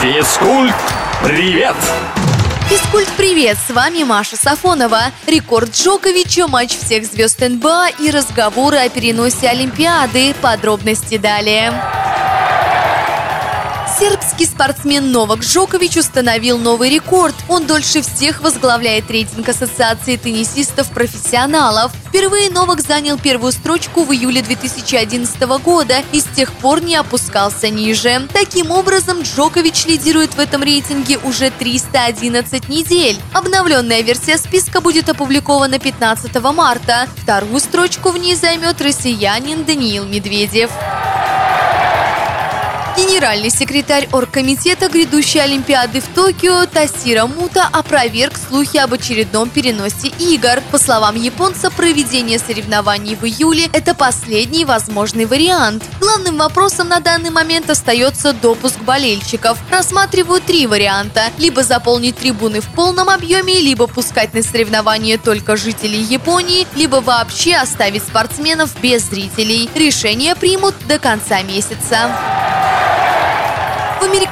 Физкульт, привет! Физкульт привет, с вами Маша Сафонова. Рекорд Джоковича, матч всех звезд НБА и разговоры о переносе Олимпиады. Подробности далее. Сербский спортсмен Новак Джокович установил новый рекорд. Он дольше всех возглавляет рейтинг Ассоциации теннисистов-профессионалов. Впервые Новак занял первую строчку в июле 2011 года и с тех пор не опускался ниже. Таким образом, Джокович лидирует в этом рейтинге уже 311 недель. Обновленная версия списка будет опубликована 15 марта. Вторую строчку в ней займет россиянин Даниил Медведев. Генеральный секретарь оргкомитета грядущей Олимпиады в Токио Тасира Мута опроверг слухи об очередном переносе игр. По словам японца, проведение соревнований в июле – это последний возможный вариант. Главным вопросом на данный момент остается допуск болельщиков. Рассматривают три варианта – либо заполнить трибуны в полном объеме, либо пускать на соревнования только жителей Японии, либо вообще оставить спортсменов без зрителей. Решение примут до конца месяца.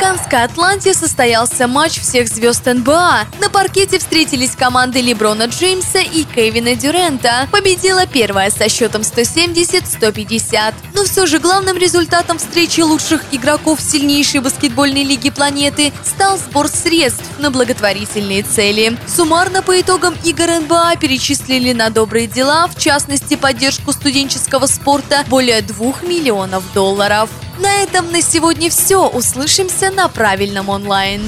Американской Атланте состоялся матч всех звезд НБА. На паркете встретились команды Леброна Джеймса и Кевина Дюрента. Победила первая со счетом 170-150. Но все же главным результатом встречи лучших игроков сильнейшей баскетбольной лиги планеты стал сбор средств на благотворительные цели. Суммарно по итогам игр НБА перечислили на добрые дела, в частности поддержку студенческого спорта, более 2 миллионов долларов. На этом на сегодня все. Услышимся на правильном онлайн.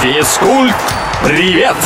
Физкульт, привет!